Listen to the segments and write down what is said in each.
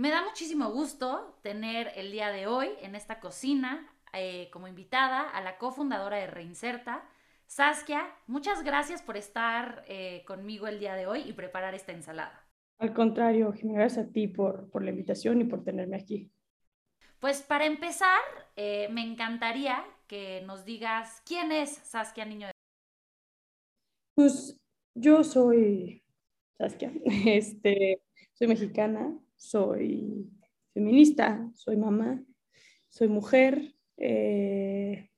Me da muchísimo gusto tener el día de hoy en esta cocina eh, como invitada a la cofundadora de Reinserta, Saskia. Muchas gracias por estar eh, conmigo el día de hoy y preparar esta ensalada. Al contrario, gracias a ti por, por la invitación y por tenerme aquí. Pues para empezar, eh, me encantaría que nos digas quién es Saskia Niño de... Pues yo soy Saskia, este, soy mexicana, soy feminista, soy mamá, soy mujer, eh,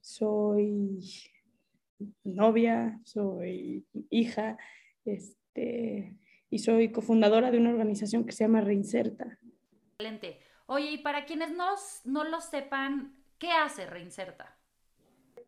soy novia, soy hija, este, y soy cofundadora de una organización que se llama Reinserta. Excelente. Oye, y para quienes no, no lo sepan, ¿qué hace Reinserta?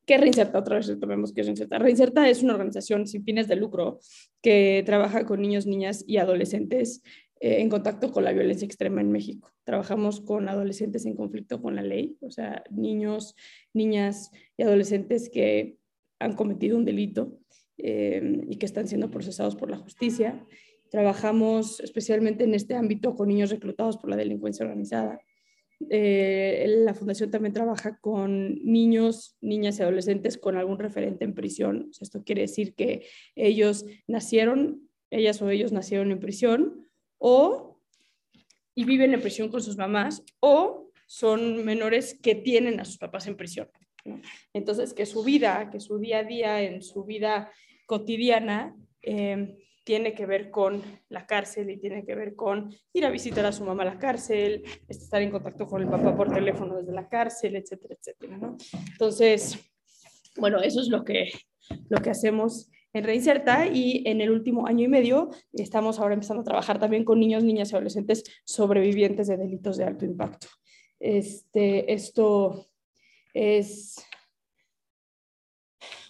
¿Qué Reinserta? Otra vez retomemos qué es Reinserta. Reinserta es una organización sin fines de lucro que trabaja con niños, niñas y adolescentes eh, en contacto con la violencia extrema en México. Trabajamos con adolescentes en conflicto con la ley, o sea, niños, niñas y adolescentes que han cometido un delito eh, y que están siendo procesados por la justicia. Trabajamos especialmente en este ámbito con niños reclutados por la delincuencia organizada. Eh, la fundación también trabaja con niños, niñas y adolescentes con algún referente en prisión. esto quiere decir que ellos nacieron, ellas o ellos nacieron en prisión o y viven en prisión con sus mamás o son menores que tienen a sus papás en prisión. Entonces, que su vida, que su día a día, en su vida cotidiana, eh, tiene que ver con la cárcel y tiene que ver con ir a visitar a su mamá a la cárcel, estar en contacto con el papá por teléfono desde la cárcel, etcétera, etcétera. ¿no? Entonces, bueno, eso es lo que, lo que hacemos en Reinserta y en el último año y medio estamos ahora empezando a trabajar también con niños, niñas y adolescentes sobrevivientes de delitos de alto impacto. Este, esto es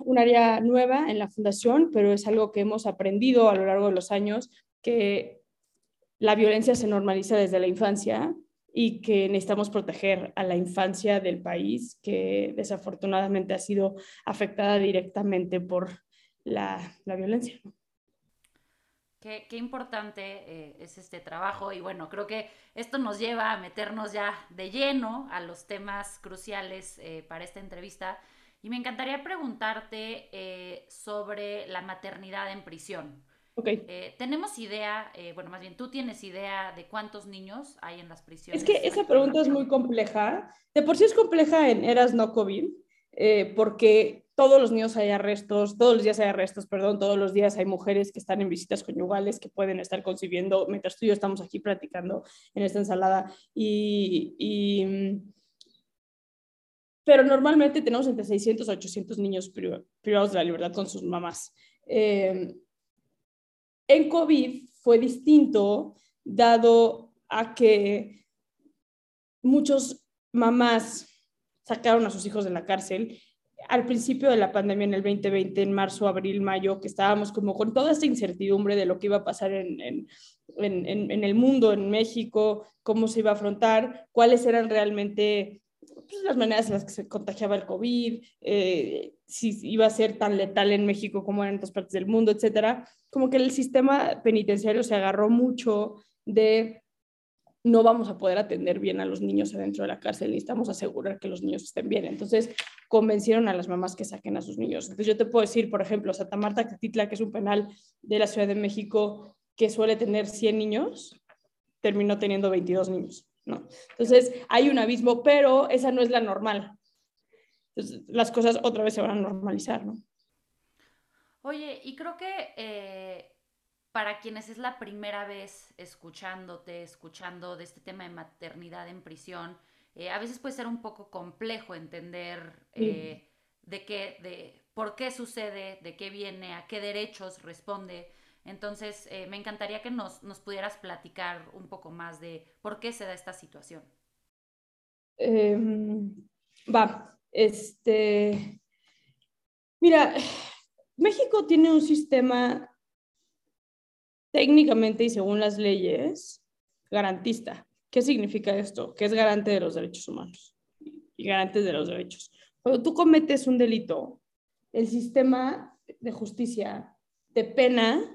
un área nueva en la fundación, pero es algo que hemos aprendido a lo largo de los años, que la violencia se normaliza desde la infancia y que necesitamos proteger a la infancia del país, que desafortunadamente ha sido afectada directamente por la, violencia. Qué, importante eh, es este trabajo y bueno, creo que esto nos lleva a meternos ya de lleno a los temas cruciales eh, para esta entrevista y me encantaría preguntarte eh, sobre la maternidad en prisión. Okay. Eh, ¿Tenemos idea, eh, bueno, más bien tú tienes idea de cuántos niños hay en las prisiones? Es que esa pregunta es muy compleja. De por sí es compleja en eras no COVID, porque todos los niños hay arrestos, todos los días hay arrestos, perdón, todos los días hay mujeres que están en visitas conyugales, que pueden estar concibiendo, mientras tú y yo estamos aquí platicando en esta ensalada. y, y pero normalmente tenemos entre 600 a 800 niños privados de la libertad con sus mamás. Eh, en COVID fue distinto, dado a que muchos mamás sacaron a sus hijos de la cárcel. Al principio de la pandemia, en el 2020, en marzo, abril, mayo, que estábamos como con toda esta incertidumbre de lo que iba a pasar en, en, en, el mundo, en México, cómo se iba a afrontar, cuáles eran realmente pues, las maneras en las que se contagiaba el COVID, eh, si iba a ser tan letal en México como en otras partes del mundo, etcétera, como que el sistema penitenciario se agarró mucho de no vamos a poder atender bien a los niños adentro de la cárcel, necesitamos asegurar que los niños estén bien. Entonces, convencieron a las mamás que saquen a sus niños. Entonces, yo te puedo decir, por ejemplo, Santa Marta Catitla, que es un penal de la Ciudad de México que suele tener 100 niños, terminó teniendo 22 niños. Entonces, hay un abismo, pero esa no es la normal. Entonces, las cosas otra vez se van a normalizar, ¿no? Oye, y creo que eh, para quienes es la primera vez escuchándote, escuchando de este tema de maternidad en prisión, eh, a veces puede ser un poco complejo entender eh, de qué, de por qué sucede, de qué viene, a qué derechos responde. Entonces, eh, me encantaría que nos, pudieras platicar un poco más de por qué se da esta situación. Em, va, este, mira, México tiene un sistema técnicamente y según las leyes garantista. ¿Qué significa esto? Que es garante de los derechos humanos y garante de los derechos. Cuando tú cometes un delito, el sistema de justicia te pena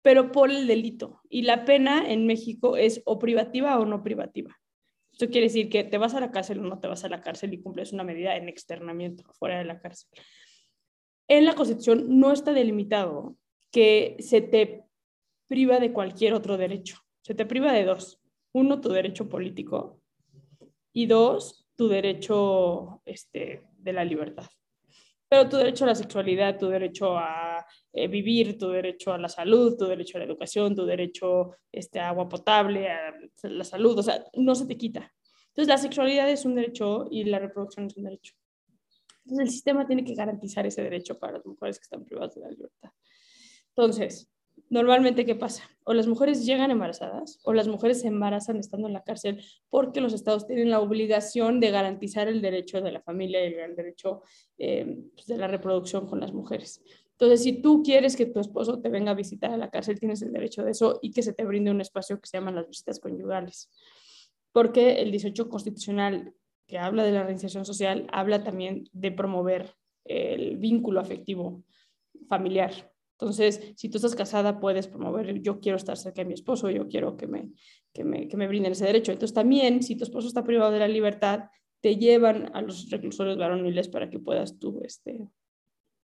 pero por el delito. Y la pena en México es o privativa o no privativa. Esto quiere decir que te vas a la cárcel o no te vas a la cárcel y cumples una medida en externamiento fuera de la cárcel. En la Constitución no está delimitado que se te priva de cualquier otro derecho. Se te priva de dos. Uno, tu derecho político y dos, tu derecho este, de la libertad. Pero tu derecho a la sexualidad, tu derecho a eh, vivir, tu derecho a la salud, tu derecho a la educación, tu derecho este, a agua potable, a la salud, o sea, no se te quita. Entonces, la sexualidad es un derecho y la reproducción es un derecho. Entonces, el sistema tiene que garantizar ese derecho para las mujeres que están privadas de la libertad. Entonces, normalmente, ¿qué pasa? O las mujeres llegan embarazadas o las mujeres se embarazan estando en la cárcel porque los estados tienen la obligación de garantizar el derecho de la familia y el derecho eh, pues, de la reproducción con las mujeres. Entonces, si tú quieres que tu esposo te venga a visitar a la cárcel, tienes el derecho de eso y que se te brinde un espacio que se llaman las visitas conyugales. Porque el 18 constitucional que habla de la reinserción social habla también de promover el vínculo afectivo familiar. Entonces, si tú estás casada, puedes promover, yo quiero estar cerca de mi esposo, yo quiero que me, que me, que me brinden ese derecho. Entonces, también, si tu esposo está privado de la libertad, te llevan a los reclusorios varoniles para que puedas tú este,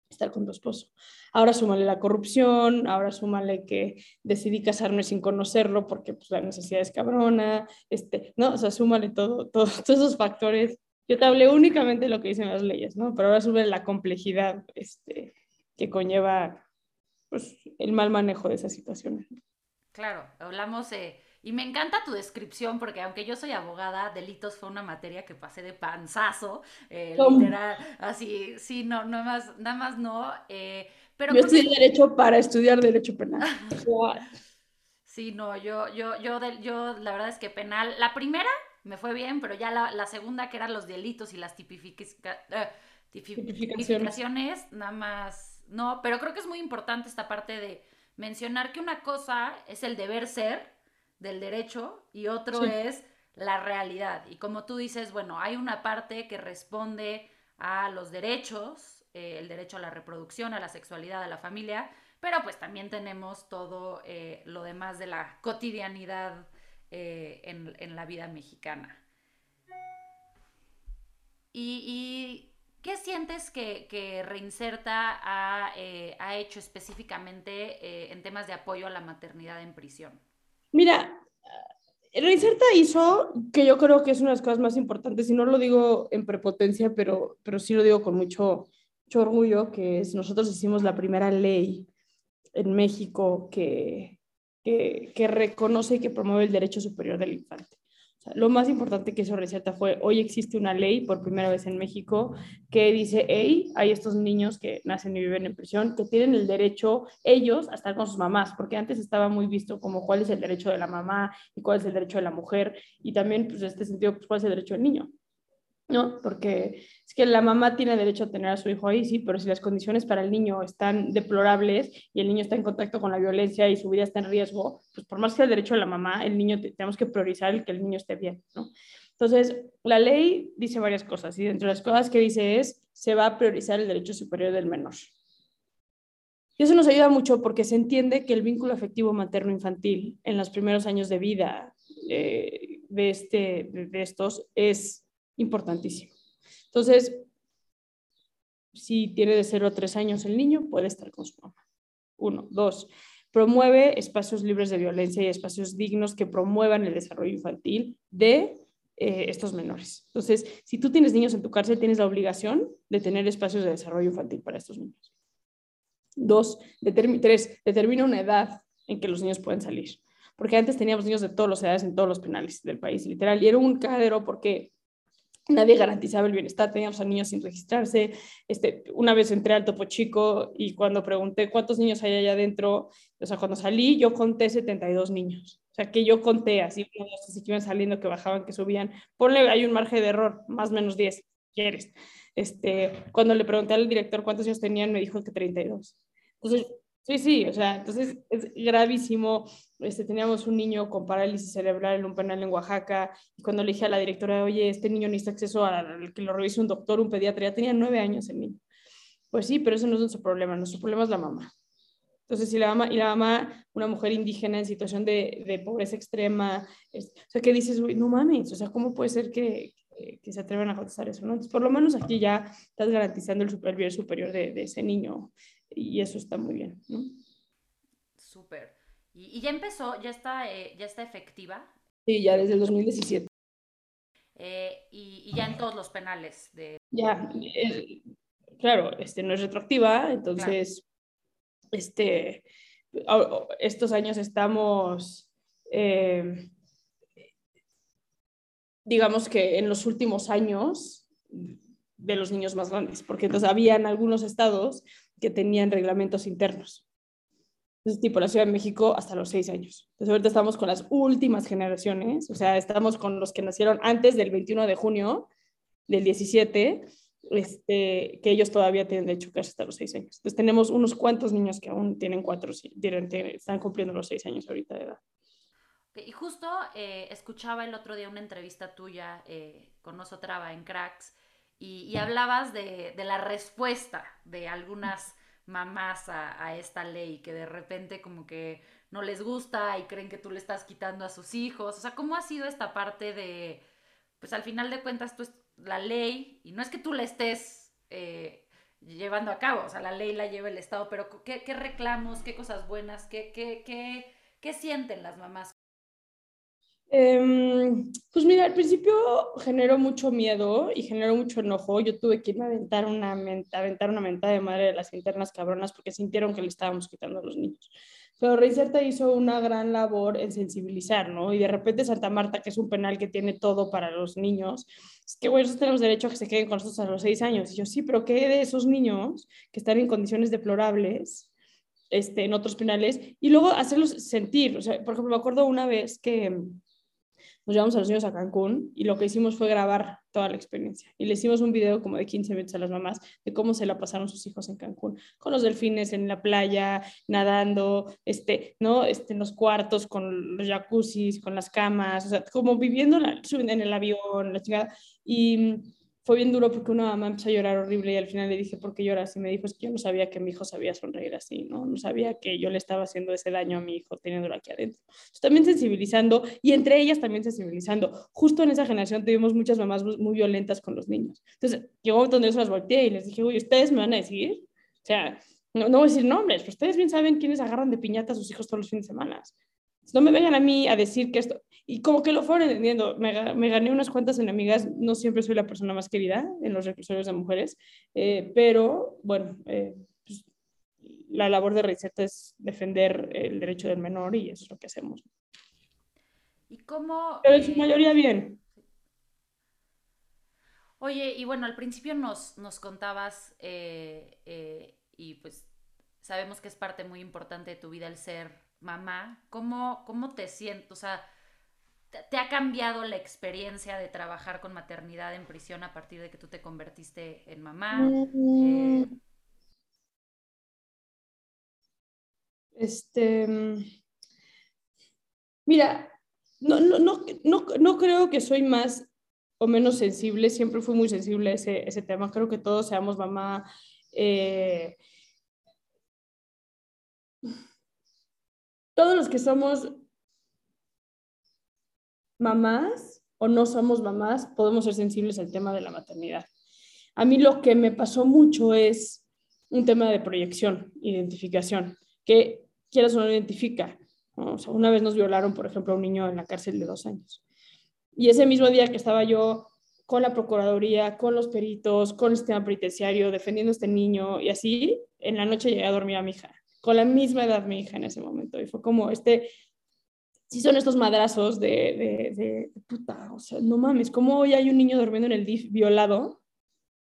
estar con tu esposo. Ahora súmale la corrupción, ahora súmale que decidí casarme sin conocerlo porque pues, la necesidad es cabrona, este, ¿no? O sea, súmale todo, todo, todos esos factores. Yo te hablé únicamente de lo que dicen las leyes, ¿no? Pero ahora súmale la complejidad este, que conlleva pues, el mal manejo de esas situaciones. Claro, hablamos... de y me encanta tu descripción porque aunque yo soy abogada, delitos fue una materia que pasé de panzazo, eh, literal, así, sí, no, nada más, nada más no. Eh, pero yo estudié derecho para estudiar derecho penal. sí, no, yo, yo, yo, yo, la verdad es que penal, la primera me fue bien, pero ya la, la segunda que eran los delitos y las eh, tipificaciones, nada más, no, pero creo que es muy importante esta parte de mencionar que una cosa es el deber ser del derecho y otro es la realidad. Y como tú dices, bueno, hay una parte que responde a los derechos, eh, el derecho a la reproducción, a la sexualidad, a la familia, pero pues también tenemos todo eh, lo demás de la cotidianidad eh, en, la vida mexicana. ¿Y, qué sientes que, Reinserta ha, ha, hecho específicamente en temas de apoyo a la maternidad en prisión? Mira, Reinserta hizo, que yo creo que es una de las cosas más importantes, y no lo digo en prepotencia, pero, pero sí lo digo con mucho, orgullo, que nosotros hicimos la primera ley en México que, que reconoce y que promueve el derecho superior del infante lo más importante que hizo Receta fue, hoy existe una ley por primera vez en México que dice, hey, hay estos niños que nacen y viven en prisión, que tienen el derecho ellos a estar con sus mamás, porque antes estaba muy visto como cuál es el derecho de la mamá y cuál es el derecho de la mujer, y también, pues, en este sentido, pues, cuál es el derecho del niño. ¿No? Porque es que la mamá tiene derecho a tener a su hijo ahí, sí, pero si las condiciones para el niño están deplorables y el niño está en contacto con la violencia y su vida está en riesgo, pues por más que sea el derecho de la mamá, el niño tenemos que priorizar el que el niño esté bien, ¿no? Entonces, la ley dice varias cosas y dentro de las cosas que dice es, se va a priorizar el derecho superior del menor. Y eso nos ayuda mucho porque se entiende que el vínculo afectivo materno-infantil en los primeros años de vida eh, de, este, de estos es importantísimo. Entonces, si tiene de 0 a 3 años el niño, puede estar con su mamá. Uno. Dos, promueve espacios libres de violencia y espacios dignos que promuevan el desarrollo infantil de eh, estos menores. Entonces, si tú tienes niños en tu cárcel, tienes la obligación de tener espacios de desarrollo infantil para estos niños. Dos, tres, determina una edad en que los niños pueden salir. Porque antes teníamos niños de todas las edades en todos los penales del país, literal, y era un cadero porque nadie garantizaba el bienestar, teníamos a niños sin registrarse. Este, una vez entré al Topo Chico y cuando pregunté cuántos niños hay allá adentro, o sea, cuando salí yo conté 72 niños. O sea, que yo conté así, así que iban saliendo, que bajaban, que subían. Ponle, hay un margen de error, más o menos 10, quieres. Este, cuando le pregunté al director cuántos niños tenían, me dijo que 32. Entonces, Sí, sí, o sea, entonces es gravísimo. Este, teníamos un niño con parálisis cerebral en un penal en Oaxaca y cuando le dije a la directora, oye, este niño necesita acceso al que lo revise un doctor, un pediatra, ya tenía nueve años el niño. Pues sí, pero eso no es nuestro problema, nuestro problema es la mamá. Entonces, si la mamá, y la mamá, una mujer indígena en situación de, de pobreza extrema, o sea, que dices, no mames, o sea, ¿cómo puede ser que, que se atrevan a contestar eso? ¿no? Entonces, por lo menos aquí ya estás garantizando el bien superior de, de, ese niño y eso está muy bien, ¿no? Súper. ¿Y, ¿Y, ya empezó, ya está, eh, ya está efectiva? Sí, ya desde el 2017. Eh, y, y, ya en todos los penales de... Ya, eh, claro, este no es retroactiva, entonces este, estos años estamos, eh, digamos que en los últimos años de los niños más grandes, porque entonces habían algunos estados que tenían reglamentos internos. Entonces, tipo la Ciudad de México hasta los seis años. Entonces, ahorita estamos con las últimas generaciones, o sea, estamos con los que nacieron antes del 21 de junio del 17 este, que ellos todavía tienen de hecho casi hasta los seis años. Entonces tenemos unos cuantos niños que aún tienen cuatro, tienen, están cumpliendo los seis años ahorita de edad. Y justo eh, escuchaba el otro día una entrevista tuya eh, con Traba en Cracks y, y hablabas de, de, la respuesta de algunas mamás a, a, esta ley que de repente como que no les gusta y creen que tú le estás quitando a sus hijos. O sea, ¿cómo ha sido esta parte de, pues al final de cuentas tú la ley, y no es que tú la estés eh, llevando a cabo, o sea, la ley la lleva el Estado, pero ¿qué, qué reclamos, qué cosas buenas, qué, qué, qué, qué sienten las mamás? Eh, pues mira, al principio generó mucho miedo y generó mucho enojo. Yo tuve que irme a aventar una, aventar una mentada de madre de las internas cabronas porque sintieron que le estábamos quitando a los niños. Pero Reinserta hizo una gran labor en sensibilizar, ¿no? Y de repente Santa Marta, que es un penal que tiene todo para los niños, es que, bueno, nosotros tenemos derecho a que se queden con nosotros a los seis años. Y yo, sí, pero ¿qué de esos niños que están en condiciones deplorables este, en otros penales? Y luego hacerlos sentir. O sea, por ejemplo, me acuerdo una vez que nos llevamos a los niños a Cancún y lo que hicimos fue grabar toda la experiencia. Y le hicimos un video como de 15 minutos a las mamás de cómo se la pasaron sus hijos en Cancún, con los delfines en la playa, nadando, este, ¿no? Este, en los cuartos, con los jacuzzis, con las camas, o sea, como viviendo en el avión, la chingada. Y fue bien duro porque una mamá empezó a llorar horrible y al final le dije, ¿por qué lloras? Y me dijo, es que yo no sabía que mi hijo sabía sonreír así, ¿no? No sabía que yo le estaba haciendo ese daño a mi hijo teniéndolo aquí adentro. Entonces, también sensibilizando y entre ellas también sensibilizando. Justo en esa generación tuvimos muchas mamás muy violentas con los niños. Entonces, llegó un momento donde yo las volteé y les dije, uy, ¿ustedes me van a decir? O sea, no, no voy a decir nombres, pero ustedes bien saben quiénes agarran de piñata a sus hijos todos los fines de semana. No me vengan a mí a decir que esto, y como que lo fueron entendiendo, me, me, gané unas cuantas enemigas, no siempre soy la persona más querida en los reclusorios de mujeres, eh, pero bueno, eh, pues, la labor de Receta es defender el derecho del menor y eso es lo que hacemos. ¿Y cómo? Pero en su mayoría bien. Oye, y bueno, al principio nos, nos contabas, eh, y pues sabemos que es parte muy importante de tu vida el ser mamá, ¿cómo, cómo te sientes? O sea, ¿te ha cambiado la experiencia de trabajar con maternidad en prisión a partir de que tú te convertiste en mamá? Mm. Eh... Este. Mira, no, no, no, no, no creo que soy más o menos sensible, siempre fui muy sensible a ese, ese tema. Creo que todos seamos mamá. Eh, todos los que somos mamás o no somos mamás, podemos ser sensibles al tema de la maternidad. A mí lo que me pasó mucho es un tema de proyección, identificación, que quieras o no identifica. O sea, una vez nos violaron, por ejemplo, a un niño en la cárcel de dos años. Y ese mismo día que estaba yo con la Procuraduría, con los peritos, con el sistema penitenciario, defendiendo a este niño y así, en la noche llegué a dormir a mi hija con la misma edad mi hija en ese momento. Y fue como este, sí son estos madrazos de, de, de, puta, o sea, no mames, ¿cómo hoy hay un niño durmiendo en el DIF violado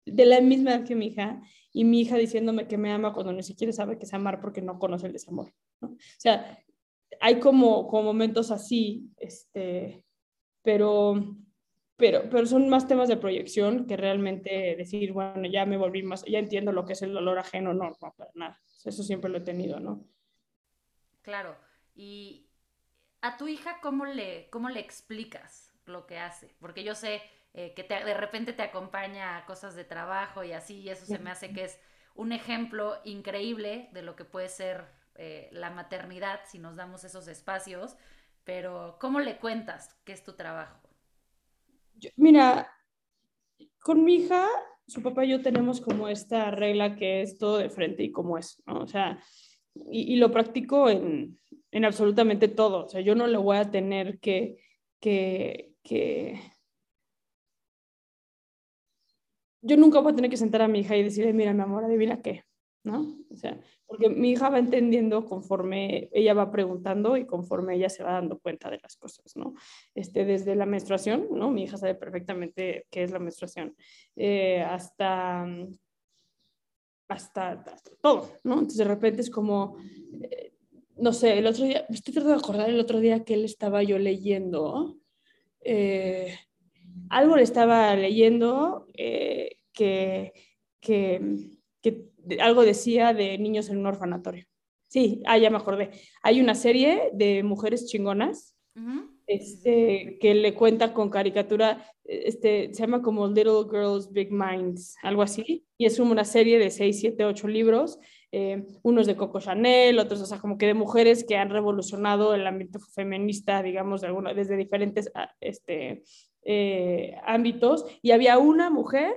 de la misma edad que mi hija? Y mi hija diciéndome que me ama cuando ni siquiera sabe que es amar porque no conoce el desamor. ¿no? O sea, hay como, como momentos así, este, pero, pero, pero son más temas de proyección que realmente decir, bueno, ya me volví más, ya entiendo lo que es el dolor ajeno, no, no, para nada. Eso siempre lo he tenido, ¿no? Claro. Y a tu hija, ¿cómo le, cómo le explicas lo que hace? Porque yo sé eh, que de repente te acompaña a cosas de trabajo y así, y eso se me hace que es un ejemplo increíble de lo que puede ser eh, la maternidad si nos damos esos espacios, pero ¿cómo le cuentas qué es tu trabajo? mira, con mi hija, su papá y yo tenemos como esta regla que es todo de frente y como es, ¿no? O sea, y, lo practico en, en, absolutamente todo. O sea, yo no le voy a tener que, que, que... Yo nunca voy a tener que sentar a mi hija y decirle, mira, mi amor, adivina qué, ¿no? O sea, porque mi hija va entendiendo conforme ella va preguntando y conforme ella se va dando cuenta de las cosas, ¿no? Este, desde la menstruación, ¿no? Mi hija sabe perfectamente qué es la menstruación, eh, hasta, hasta, todo, ¿no? Entonces de repente es como, eh, no sé, el otro día, me estoy tratando de acordar el otro día que él estaba yo leyendo, eh, algo le estaba leyendo que, que, que algo decía de niños en un orfanatorio. Sí, ah, ya me acordé. Hay una serie de mujeres chingonas este, que le cuenta con caricatura, este, se llama como Little Girls Big Minds, algo así, y es una serie de 6, 7, 8 libros, eh, unos de Coco Chanel, otros, o sea, como que de mujeres que han revolucionado el ámbito feminista, digamos, de alguna, desde diferentes ah, este, eh, ámbitos, y había una mujer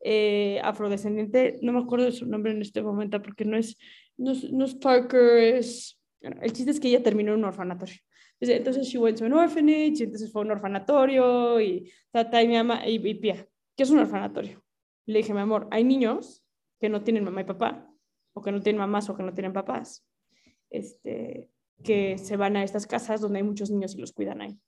eh, afrodescendiente, no me acuerdo de su nombre en este momento porque no es, no es, Parker, es, el chiste es que ella terminó en un orfanatorio. Entonces, she went to an orphanage, entonces fue un orfanatorio y tata y mi mamá y, y pía, ¿qué es un orfanatorio? Le dije, mi amor, hay niños que no tienen mamá y papá, que no tienen mamás o que no tienen papás, este, que se van a estas casas donde hay muchos niños y los cuidan ahí.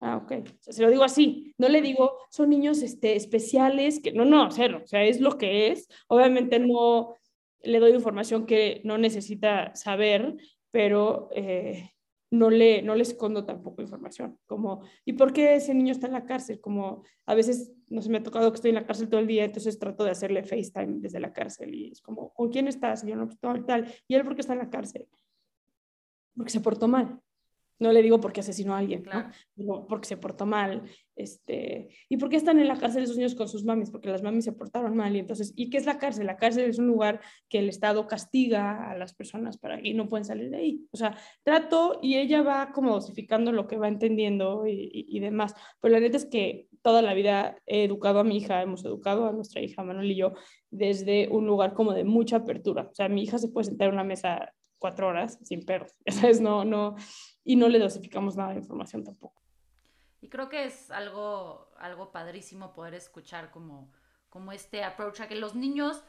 Ah, ok. se lo digo así. No le digo, son niños este, especiales, que no, no, cero. O sea, es lo que es. Obviamente no le doy información que no necesita saber, pero eh, no, le, no le escondo tampoco información. Como, ¿y por qué ese niño está en la cárcel? Como a veces no me ha tocado que estoy en la cárcel todo el día, entonces trato de hacerle FaceTime desde la cárcel y es como, ¿con quién estás? Y yo no, pues tal, tal. ¿Y él por qué está en la cárcel? Porque se portó mal. No le digo porque asesinó a alguien, ¿no? porque se portó mal. Este, ¿Y por qué están en la cárcel esos niños con sus mamis? Porque las mamis se portaron mal. Y entonces, ¿y qué es la cárcel? La cárcel es un lugar que el Estado castiga a las personas para que no pueden salir de ahí. O sea, trato y ella va como dosificando lo que va entendiendo y, y, demás. Pero la neta es que toda la vida he educado a mi hija, hemos educado a nuestra hija Manuel y yo desde un lugar como de mucha apertura. O sea, mi hija se puede sentar en una mesa cuatro horas sin perros, ¿sabes? No, no, y no le dosificamos nada de información tampoco. Y creo que es algo, algo padrísimo poder escuchar como, como este approach a que los niños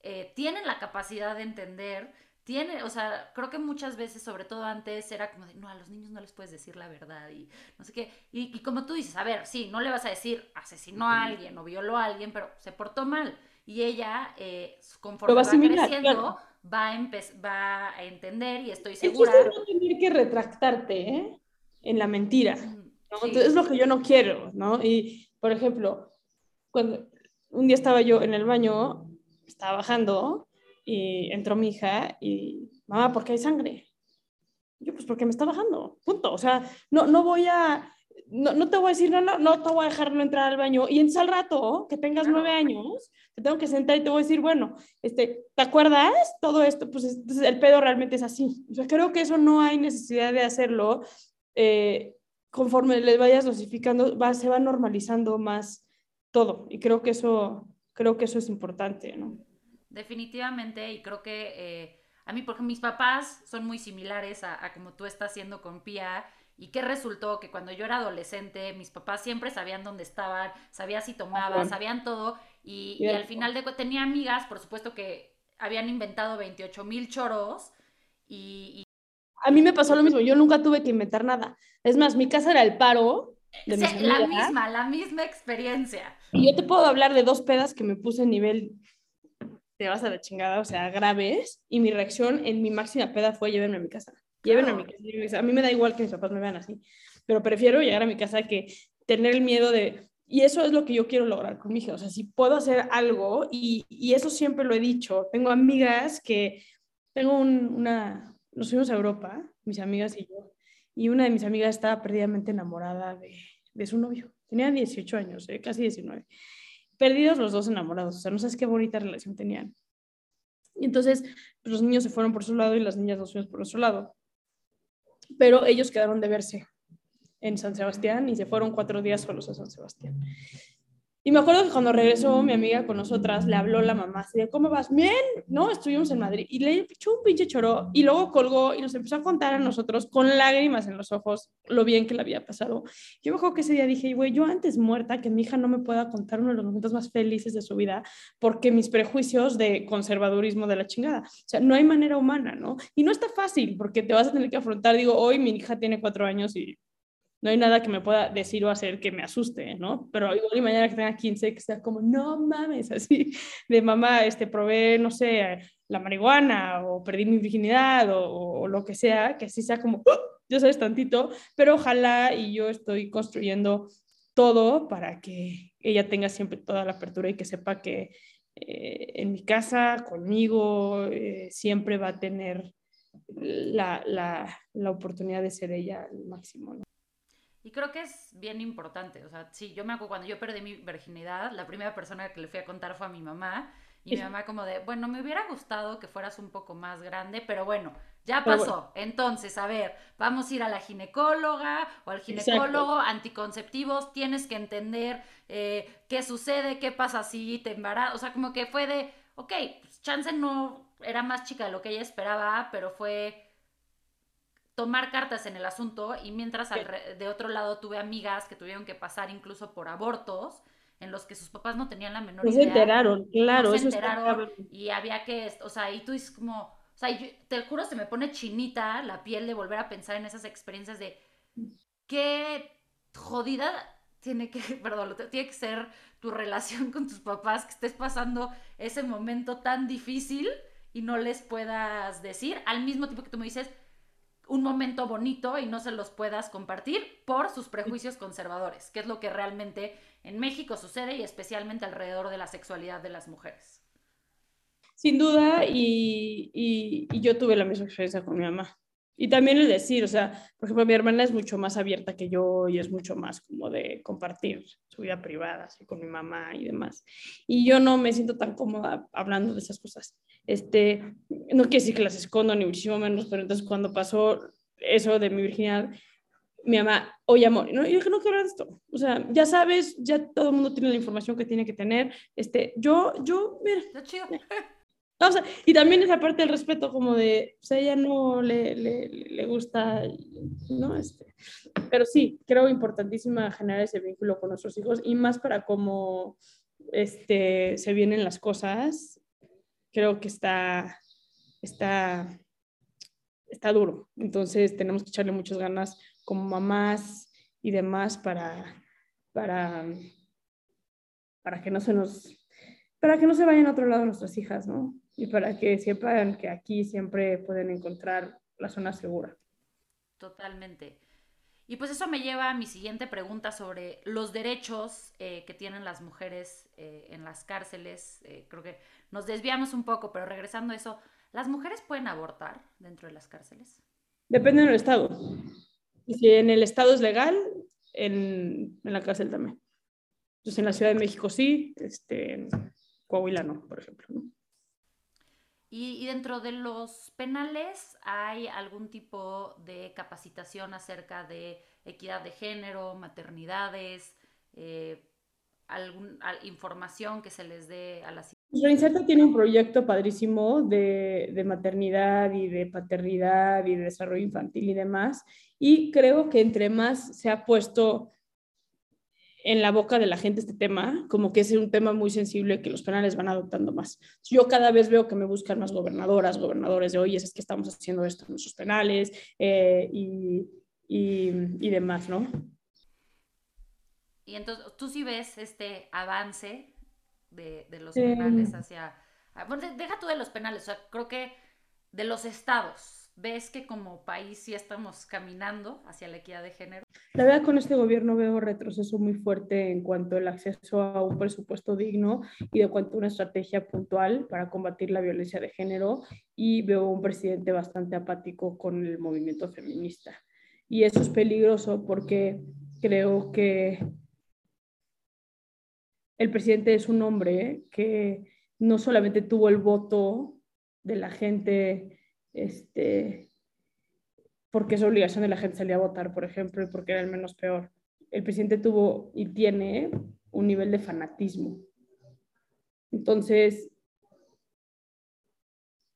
eh, tienen la capacidad de entender, tiene, o sea, creo que muchas veces, sobre todo antes, era como de, no, a los niños no les puedes decir la verdad y no sé qué. Y, como tú dices, a ver, sí, no le vas a decir asesinó a alguien o violó a alguien, pero se portó mal. Y ella, eh, conforme va, creciendo, va a, va a entender y estoy segura. Es no tener que retractarte ¿eh? en la mentira. Entonces es lo que yo no quiero, ¿no? Y, por ejemplo, cuando un día estaba yo en el baño, estaba bajando y entró mi hija y, mamá, ¿por qué hay sangre? Yo, pues porque me está bajando, punto. O sea, no, no voy a, no, no, te voy a decir, no, no, no te voy a dejarlo entrar al baño. Y entonces al rato, que tengas nueve años, te tengo que sentar y te voy a decir, bueno, este, ¿te acuerdas? Todo esto, pues el pedo realmente es así. O sea, creo que eso no hay necesidad de hacerlo. Eh, conforme les vayas dosificando, va, se va normalizando más todo. Y creo que eso, creo que eso es importante, ¿no? Definitivamente, y creo que eh, a mí, porque mis papás son muy similares a, a como tú estás haciendo con Pia ¿Y qué resultó? Que cuando yo era adolescente, mis papás siempre sabían dónde estaban, sabían si tomaba, sabían todo. Y, al final de tenía amigas, por supuesto que habían inventado 28 mil choros. Y, A mí me pasó lo mismo, yo nunca tuve que inventar nada. Es más, mi casa era el paro. De la misma, la misma experiencia. Y yo te puedo hablar de dos pedas que me puse en nivel te vas a la chingada, o sea, graves, y mi reacción en mi máxima peda fue llevarme a mi casa. Llévenme a mi casa. A mí me da igual que mis papás me vean así, pero prefiero llegar a mi casa que tener el miedo de... Y eso es lo que yo quiero lograr con mi hija. O sea, si puedo hacer algo, y, y eso siempre lo he dicho. Tengo amigas que... Tengo una... Nos fuimos a Europa, mis amigas y yo, y una de mis amigas estaba perdidamente enamorada de, de su novio. Tenía 18 años, eh, casi 19. Perdidos los dos enamorados. O sea, no sabes qué bonita relación tenían. Y entonces pues, los niños se fueron por su lado y las niñas nos fuimos por nuestro lado. Pero ellos quedaron de verse en San Sebastián y se fueron cuatro días solos a San Sebastián. Y me acuerdo que cuando regresó mi amiga con nosotras, le habló la mamá, así de, ¿cómo vas? Bien, ¿no? Estuvimos en Madrid. Y le echó un pinche choro y luego colgó y nos empezó a contar a nosotros con lágrimas en los ojos lo bien que le había pasado. Yo me acuerdo que ese día dije, güey, yo antes muerta que mi hija no me pueda contar uno de los momentos más felices de su vida porque mis prejuicios de conservadurismo de la chingada. O sea, no hay manera humana, ¿no? Y no está fácil porque te vas a tener que afrontar, digo, hoy mi hija tiene cuatro años y no hay nada que me pueda decir o hacer que me asuste, ¿no? Pero igual y mañana que tenga 15, que sea como, no mames, así, de mamá, este, probé, no sé, la marihuana o perdí mi virginidad o, lo que sea, que así sea como, ¡uh! yo sabes tantito, pero ojalá y yo estoy construyendo todo para que ella tenga siempre toda la apertura y que sepa que eh, en mi casa, conmigo, eh, siempre va a tener la, la, la, oportunidad de ser ella al máximo. ¿no? Y creo que es bien importante. O sea, sí, yo me acuerdo cuando yo perdí mi virginidad, la primera persona que le fui a contar fue a mi mamá. Y mi mamá como de, bueno, me hubiera gustado que fueras un poco más grande, pero bueno, ya pasó. Entonces, a ver, vamos a ir a la ginecóloga o al ginecólogo, anticonceptivos, tienes que entender eh, qué sucede, qué pasa si te embarazas. O sea, como que fue de, ok, pues, chance no era más chica de lo que ella esperaba, pero fue tomar cartas en el asunto y mientras de otro lado tuve amigas que tuvieron que pasar incluso por abortos en los que sus papás no tenían la menor idea. Se enteraron, claro. No se enteraron y había que, o sea, y tú dices como, o sea, te juro se me pone chinita la piel de volver a pensar en esas experiencias de qué jodida tiene que, perdón, tiene que ser tu relación con tus papás, que estés pasando ese momento tan difícil y no les puedas decir, al mismo tiempo que tú me dices, un momento bonito y no se los puedas compartir por sus prejuicios conservadores, que es lo que realmente en México sucede y especialmente alrededor de la sexualidad de las mujeres. Sin duda, y, y, yo tuve la misma experiencia con mi mamá. Y también el decir, o sea, por ejemplo, mi hermana es mucho más abierta que yo y es mucho más como de compartir su vida privada, así con mi mamá y demás. Y yo no me siento tan cómoda hablando de esas cosas. Este, no quiere decir que las escondo ni muchísimo menos, pero entonces cuando pasó eso de mi virginidad, mi mamá, oye amor, ¿no? yo dije, no quiero esto, o sea, ya sabes, ya todo el mundo tiene la información que tiene que tener, este, yo, yo, mira. chido. O sea, y también esa parte del respeto, como de, o sea, ella no le, le, le, gusta, ¿no? Este, pero sí, creo importantísima generar ese vínculo con nuestros hijos y más para cómo este, se vienen las cosas, creo que está, está, está duro. Entonces tenemos que echarle muchas ganas como mamás y demás para, para, para que no se nos, para que no se vayan a otro lado nuestras hijas, ¿no? Y para que sepan que aquí siempre pueden encontrar la zona segura. Totalmente. Y pues eso me lleva a mi siguiente pregunta sobre los derechos eh, que tienen las mujeres eh, en las cárceles. Eh, creo que nos desviamos un poco, pero regresando a eso, ¿las mujeres pueden abortar dentro de las cárceles? Depende del estado. Y si en el estado es legal, en, en la cárcel también. Entonces en la Ciudad de México sí, este, en Coahuila no, por ejemplo. ¿no? Y, dentro de los penales hay algún tipo de capacitación acerca de equidad de género, maternidades, eh, alguna información que se les dé a las... Reinserta tiene un proyecto padrísimo de, de, maternidad y de paternidad y de desarrollo infantil y demás. Y creo que entre más se ha puesto en la boca de la gente este tema, como que es un tema muy sensible que los penales van adoptando más. Yo cada vez veo que me buscan más gobernadoras, gobernadores de, oye, es que estamos haciendo esto en nuestros penales eh, y, y, y, demás, ¿no? Y entonces, ¿tú sí ves este avance de, de los penales hacia... Ah, bueno, deja tú de los penales, o sea, creo que de los estados, ¿Ves que como país sí estamos caminando hacia la equidad de género? La verdad, con este gobierno veo retroceso muy fuerte en cuanto al acceso a un presupuesto digno y de cuanto a una estrategia puntual para combatir la violencia de género y veo un presidente bastante apático con el movimiento feminista. Y eso es peligroso porque creo que el presidente es un hombre que no solamente tuvo el voto de la gente, este, porque es obligación de la gente salir a votar, por ejemplo, y porque era el menos peor. El presidente tuvo y tiene un nivel de fanatismo. Entonces,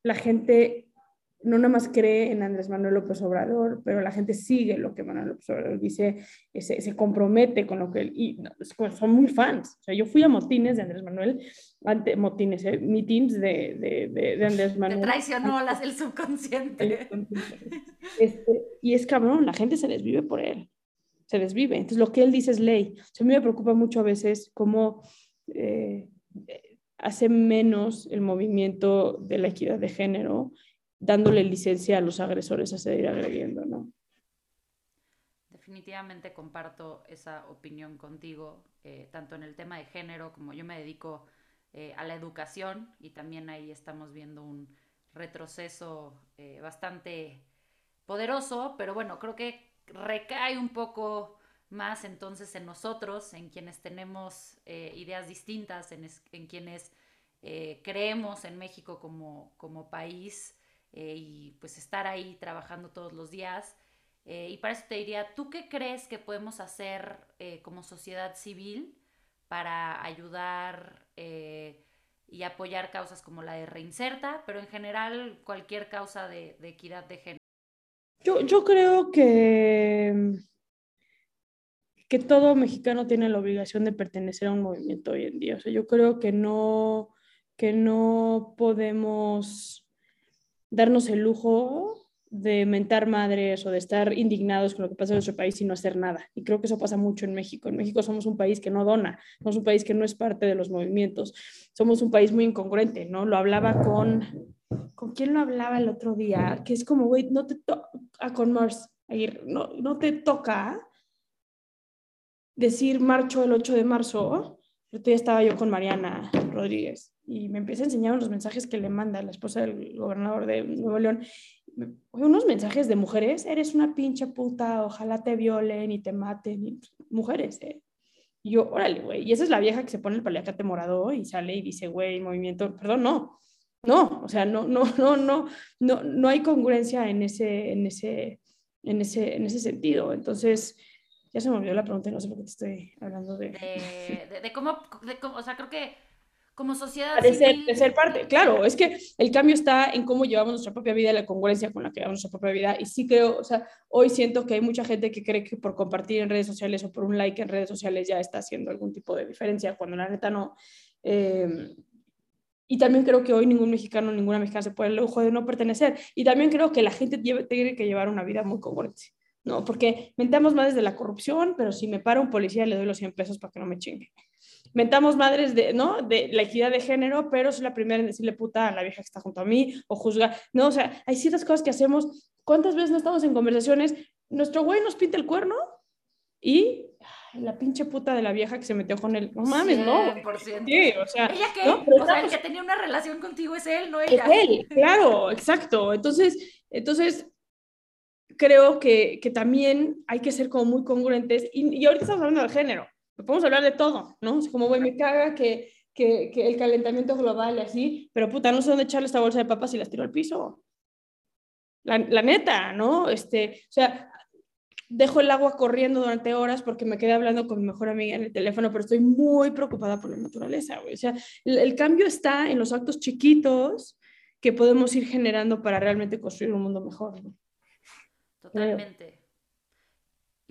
la gente no nada más cree en Andrés Manuel López Obrador, pero la gente sigue lo que Manuel López Obrador dice, se, se compromete con lo que él, y son muy fans. O sea, yo fui a motines de Andrés Manuel, ante, motines, eh, meetings de, de, de, Andrés Manuel. Te traicionó las, el subconsciente. Este, y es cabrón, la gente se desvive por él, se desvive. Entonces, lo que él dice es ley. O sea, a mí me preocupa mucho a veces cómo... Eh, hace menos el movimiento de la equidad de género dándole licencia a los agresores a seguir agrediendo, ¿no? Definitivamente comparto esa opinión contigo, eh, tanto en el tema de género como yo me dedico eh, a la educación y también ahí estamos viendo un retroceso eh, bastante poderoso, pero bueno, creo que recae un poco más entonces en nosotros, en quienes tenemos ideas distintas, en, en quienes creemos en México como, como país eh, y pues estar ahí trabajando todos los días. Eh, y para eso te diría, ¿tú qué crees que podemos hacer eh, como sociedad civil para ayudar y apoyar causas como la de Reinserta, pero en general cualquier causa de, equidad de género? Yo, yo creo que, que todo mexicano tiene la obligación de pertenecer a un movimiento hoy en día. O sea, yo creo que no, que no podemos darnos el lujo de mentar madres o de estar indignados con lo que pasa en nuestro país y no hacer nada. Y creo que eso pasa mucho en México. En México somos un país que no dona, somos un país que no es parte de los movimientos, somos un país muy incongruente, ¿no? Lo hablaba con, ¿con quién lo hablaba el otro día? Que es como, güey, no te toca, ah, con Mars, no, no te toca decir marcho el 8 de marzo. El otro día estaba yo con Mariana Rodríguez y me empieza a enseñar los mensajes que le manda la esposa del gobernador de Nuevo León. Unos mensajes de mujeres, eres una pinche puta, ojalá te violen y te maten. mujeres, ¿eh? Y yo, órale, güey. Y esa es la vieja que se pone el paliacate morado y sale y dice, güey, movimiento, perdón, no. No, o sea, no, no, no, no, no, no hay congruencia en ese, en ese, en ese, en ese sentido. Entonces, ya se me olvidó la pregunta y no sé por qué te estoy hablando de... De, de, cómo, de cómo, o sea, creo que como sociedad. De ser, de ser, parte, claro, es que el cambio está en cómo llevamos nuestra propia vida la congruencia con la que llevamos nuestra propia vida. Y sí creo, o sea, hoy siento que hay mucha gente que cree que por compartir en redes sociales o por un like en redes sociales ya está haciendo algún tipo de diferencia, cuando la neta no. Em, y también creo que hoy ningún mexicano, ninguna mexicana se puede el lujo de no pertenecer. Y también creo que la gente tiene que llevar una vida muy congruente. ¿No? Porque mentamos más desde la corrupción, pero si me para un policía le doy los 100 pesos para que no me chingue mentamos madres de, ¿no? de la equidad de género, pero soy la primera en decirle puta a la vieja que está junto a mí o juzgar. No, o sea, hay ciertas cosas que hacemos. ¿Cuántas veces no estamos en conversaciones? Nuestro güey nos pinta el cuerno y la pinche puta de la vieja que se metió con él. No mames, no. Sí, o sea, ¿Ella qué? o sea, el que tenía una relación contigo es él, no ella. Es él, claro, exacto. Entonces, entonces creo que, que también hay que ser como muy congruentes. Y, y ahorita estamos hablando del género podemos hablar de todo, ¿no? Es como, güey, me caga que, que, que, el calentamiento global y así, pero puta, no sé dónde echarle esta bolsa de papas y las tiro al piso. La, la, neta, ¿no? Este, o sea, dejo el agua corriendo durante horas porque me quedé hablando con mi mejor amiga en el teléfono, pero estoy muy preocupada por la naturaleza, güey. O sea, el, el cambio está en los actos chiquitos que podemos ir generando para realmente construir un mundo mejor, ¿no? Totalmente.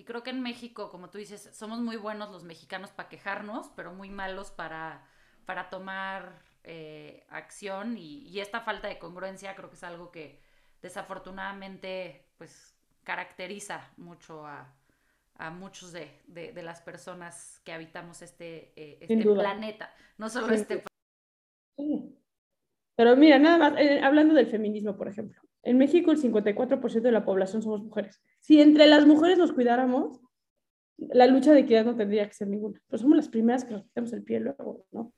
Creo que en México, como tú dices, somos muy buenos los mexicanos para quejarnos, pero muy malos para, para tomar eh, acción y, esta falta de congruencia creo que es algo que desafortunadamente pues caracteriza mucho a, a muchos de, de, las personas que habitamos este, eh, este planeta, no solo este. Pero mira, nada más, eh, hablando del feminismo, por ejemplo, en México el 54% de la población somos mujeres. Si entre las mujeres nos cuidáramos, la lucha de equidad no tendría que ser ninguna. Pero somos las primeras que nos quitamos el pie luego, ¿no?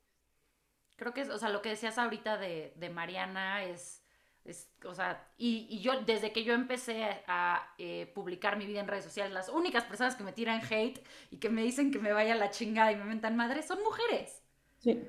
Creo que, o sea, lo que decías ahorita de, de Mariana es, es, o sea, y, y, yo, desde que yo empecé a eh, publicar mi vida en redes sociales, las únicas personas que me tiran hate y que me dicen que me vaya la chingada y me mentan madre son mujeres. Sí.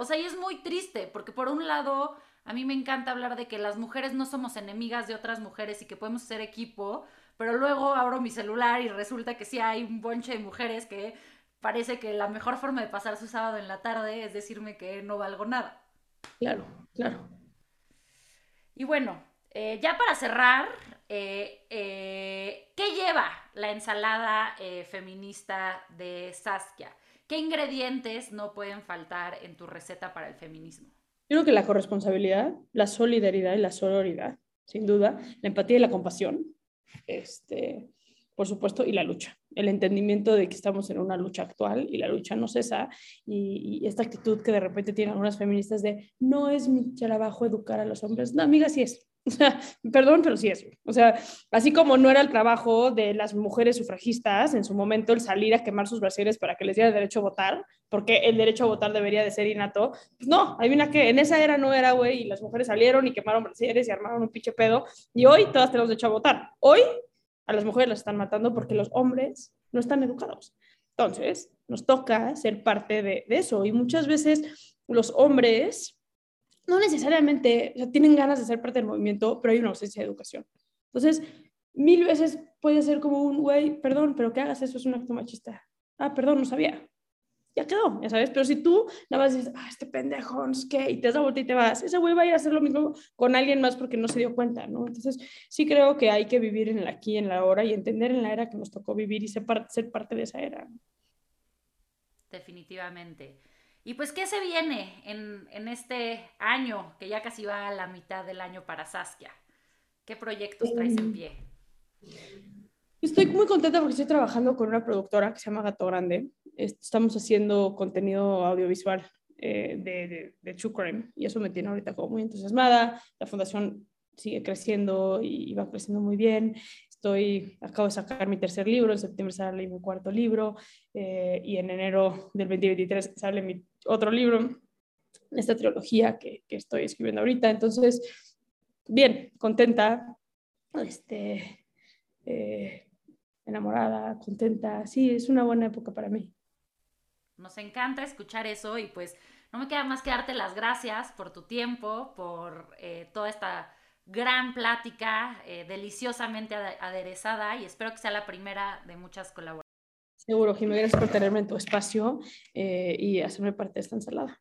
O sea, y es muy triste, porque por un lado A mí me encanta hablar de que las mujeres no somos enemigas de otras mujeres y que podemos ser equipo, pero luego abro mi celular y resulta que sí hay un bonche de mujeres que parece que la mejor forma de pasar su sábado en la tarde es decirme que no valgo nada. Claro, claro. Y bueno, eh, ya para cerrar, eh, eh, ¿qué lleva la ensalada feminista de Saskia? ¿Qué ingredientes no pueden faltar en tu receta para el feminismo? Yo creo que la corresponsabilidad, la solidaridad y la sororidad, sin duda, la empatía y la compasión, este, por supuesto, y la lucha. El entendimiento de que estamos en una lucha actual y la lucha no cesa. Y, esta actitud que de repente tienen algunas feministas de no es mi trabajo educar a los hombres. No, amiga, sí es. Perdón, pero sí es. O sea, así como no era el trabajo de las mujeres sufragistas en su momento el salir a quemar sus brasieres para que les diera derecho a votar, porque el derecho a votar debería de ser innato, pues no, adivina que en esa era no era, güey, y las mujeres salieron y quemaron brasieres y armaron un pinche pedo, y hoy todas tenemos derecho a votar. Hoy a las mujeres las están matando porque los hombres no están educados. Entonces, nos toca ser parte de eso, y muchas veces los hombres no necesariamente, tienen ganas de ser parte del movimiento, pero hay una ausencia de educación. Entonces, mil veces puede ser como un, güey, perdón, pero que hagas eso es un acto machista. Ah, perdón, no sabía. Ya quedó, ya sabes, pero si tú nada más dices, ah, este pendejo, no qué, y te das la vuelta y te vas, ese güey va a ir a hacer lo mismo con alguien más porque no se dio cuenta, ¿no? Entonces, sí creo que hay que vivir en el aquí, en la hora y entender en la era que nos tocó vivir y ser, ser parte de esa era. Definitivamente. Y pues, ¿qué se viene en, este año, que ya casi va a la mitad del año para Saskia? ¿Qué proyectos traes en pie? Estoy muy contenta porque estoy trabajando con una productora que se llama Gato Grande. Estamos haciendo contenido audiovisual eh, de, de, True Crime y eso me tiene ahorita como muy entusiasmada. La fundación sigue creciendo y va creciendo muy bien. Estoy, acabo de sacar mi tercer libro, en septiembre sale mi cuarto libro eh, y en enero del 2023 sale mi otro libro, esta trilogía que, estoy escribiendo ahorita. Entonces, bien, contenta, este, eh, enamorada, contenta. Sí, es una buena época para mí. Nos encanta escuchar eso y pues no me queda más que darte las gracias por tu tiempo, por eh, toda esta gran plática, eh, deliciosamente aderezada y espero que sea la primera de muchas colaboraciones. Seguro, Jimmy, gracias por tenerme en tu espacio eh, y hacerme parte de esta ensalada.